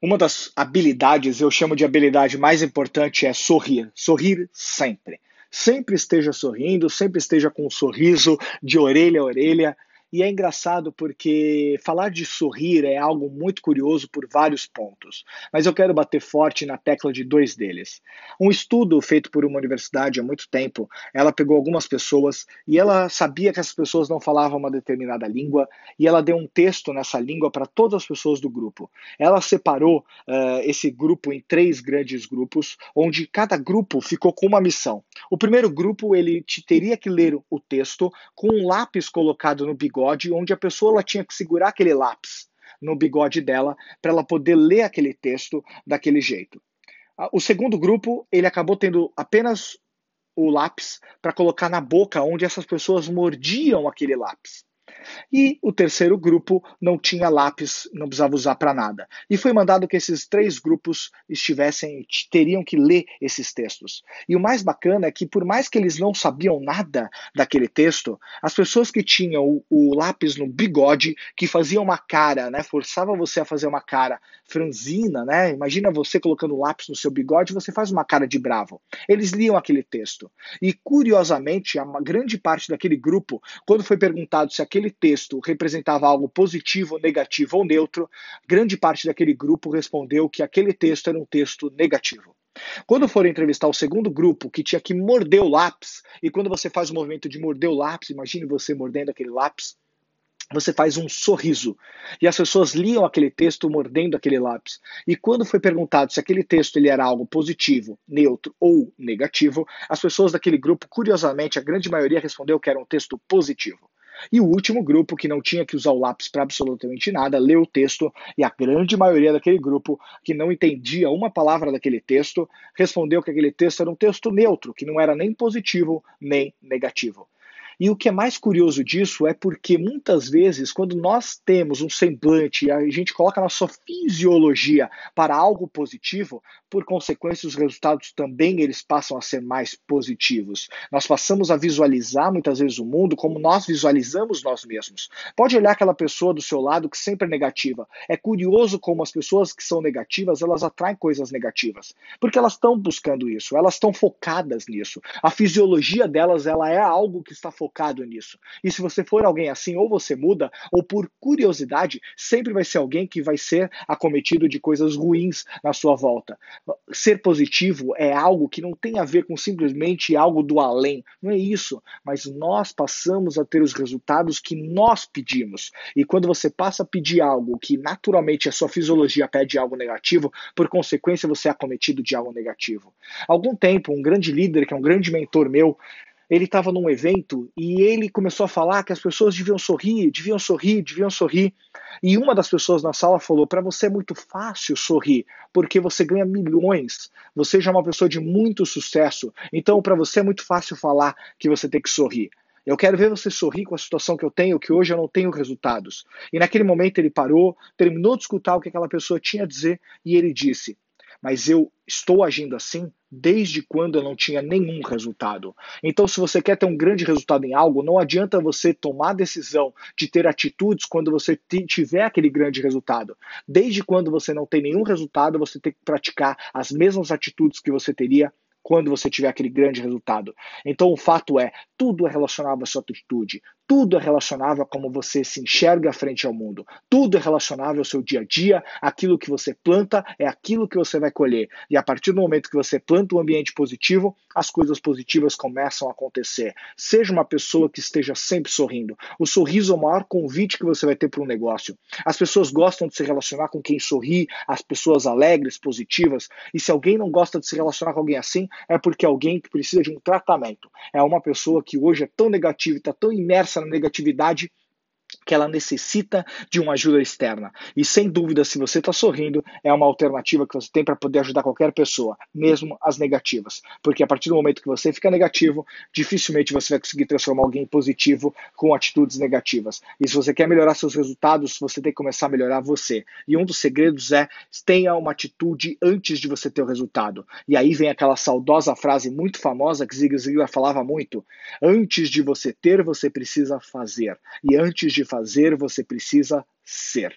Uma das habilidades, eu chamo de habilidade mais importante, é sorrir. Sorrir sempre. Sempre esteja sorrindo, sempre esteja com um sorriso de orelha a orelha. E é engraçado porque falar de sorrir é algo muito curioso por vários pontos, mas eu quero bater forte na tecla de dois deles. Um estudo feito por uma universidade há muito tempo, ela pegou algumas pessoas e ela sabia que essas pessoas não falavam uma determinada língua e ela deu um texto nessa língua para todas as pessoas do grupo. Ela separou uh, esse grupo em três grandes grupos, onde cada grupo ficou com uma missão. O primeiro grupo ele teria que ler o texto com um lápis colocado no bigode bigode, onde a pessoa ela tinha que segurar aquele lápis no bigode dela para ela poder ler aquele texto daquele jeito. O segundo grupo, ele acabou tendo apenas o lápis para colocar na boca, onde essas pessoas mordiam aquele lápis. E o terceiro grupo não tinha lápis, não precisava usar para nada. E foi mandado que esses três grupos estivessem, teriam que ler esses textos. E o mais bacana é que, por mais que eles não sabiam nada daquele texto, as pessoas que tinham o, o lápis no bigode, que faziam uma cara, né, forçava você a fazer uma cara franzina, né? Imagina você colocando um lápis no seu bigode, você faz uma cara de bravo. Eles liam aquele texto. E curiosamente, a grande parte daquele grupo, quando foi perguntado se aquele texto representava algo positivo, negativo ou neutro, grande parte daquele grupo respondeu que aquele texto era um texto negativo. Quando for entrevistar o segundo grupo, que tinha que morder o lápis, e quando você faz o movimento de morder o lápis, imagine você mordendo aquele lápis, você faz um sorriso. E as pessoas liam aquele texto mordendo aquele lápis. E quando foi perguntado se aquele texto ele era algo positivo, neutro ou negativo, as pessoas daquele grupo, curiosamente, a grande maioria respondeu que era um texto positivo. E o último grupo, que não tinha que usar o lápis para absolutamente nada, leu o texto e a grande maioria daquele grupo, que não entendia uma palavra daquele texto, respondeu que aquele texto era um texto neutro, que não era nem positivo nem negativo. E o que é mais curioso disso é porque muitas vezes, quando nós temos um semblante, a gente coloca a nossa fisiologia para algo positivo, por consequência, os resultados também eles passam a ser mais positivos. Nós passamos a visualizar muitas vezes o mundo como nós visualizamos nós mesmos. Pode olhar aquela pessoa do seu lado que sempre é negativa. É curioso como as pessoas que são negativas, elas atraem coisas negativas, porque elas estão buscando isso, elas estão focadas nisso. A fisiologia delas, ela é algo que está focado focado nisso. E se você for alguém assim, ou você muda, ou por curiosidade, sempre vai ser alguém que vai ser acometido de coisas ruins na sua volta. Ser positivo é algo que não tem a ver com simplesmente algo do além. Não é isso. Mas nós passamos a ter os resultados que nós pedimos. E quando você passa a pedir algo que naturalmente a sua fisiologia pede algo negativo, por consequência você é acometido de algo negativo. Há algum tempo, um grande líder, que é um grande mentor meu, ele estava num evento e ele começou a falar que as pessoas deviam sorrir, deviam sorrir, deviam sorrir. E uma das pessoas na sala falou: para você é muito fácil sorrir, porque você ganha milhões, você já é uma pessoa de muito sucesso, então para você é muito fácil falar que você tem que sorrir. Eu quero ver você sorrir com a situação que eu tenho, que hoje eu não tenho resultados. E naquele momento ele parou, terminou de escutar o que aquela pessoa tinha a dizer e ele disse: Mas eu estou agindo assim desde quando eu não tinha nenhum resultado. Então, se você quer ter um grande resultado em algo, não adianta você tomar a decisão de ter atitudes quando você tiver aquele grande resultado. Desde quando você não tem nenhum resultado, você tem que praticar as mesmas atitudes que você teria quando você tiver aquele grande resultado. Então, o fato é, tudo é relacionado à sua atitude, tudo é relacionável a como você se enxerga frente ao mundo. Tudo é relacionável ao seu dia a dia. Aquilo que você planta é aquilo que você vai colher. E a partir do momento que você planta um ambiente positivo, as coisas positivas começam a acontecer. Seja uma pessoa que esteja sempre sorrindo. O sorriso é o maior convite que você vai ter para um negócio. As pessoas gostam de se relacionar com quem sorri, as pessoas alegres, positivas. E se alguém não gosta de se relacionar com alguém assim, é porque alguém que precisa de um tratamento. É uma pessoa que hoje é tão negativa está tão imersa essa negatividade que ela necessita de uma ajuda externa. E sem dúvida, se você está sorrindo, é uma alternativa que você tem para poder ajudar qualquer pessoa, mesmo as negativas. Porque a partir do momento que você fica negativo, dificilmente você vai conseguir transformar alguém positivo com atitudes negativas. E se você quer melhorar seus resultados, você tem que começar a melhorar você. E um dos segredos é tenha uma atitude antes de você ter o resultado. E aí vem aquela saudosa frase muito famosa que Zig Ziglar falava muito: antes de você ter, você precisa fazer. E antes de fazer, você precisa ser.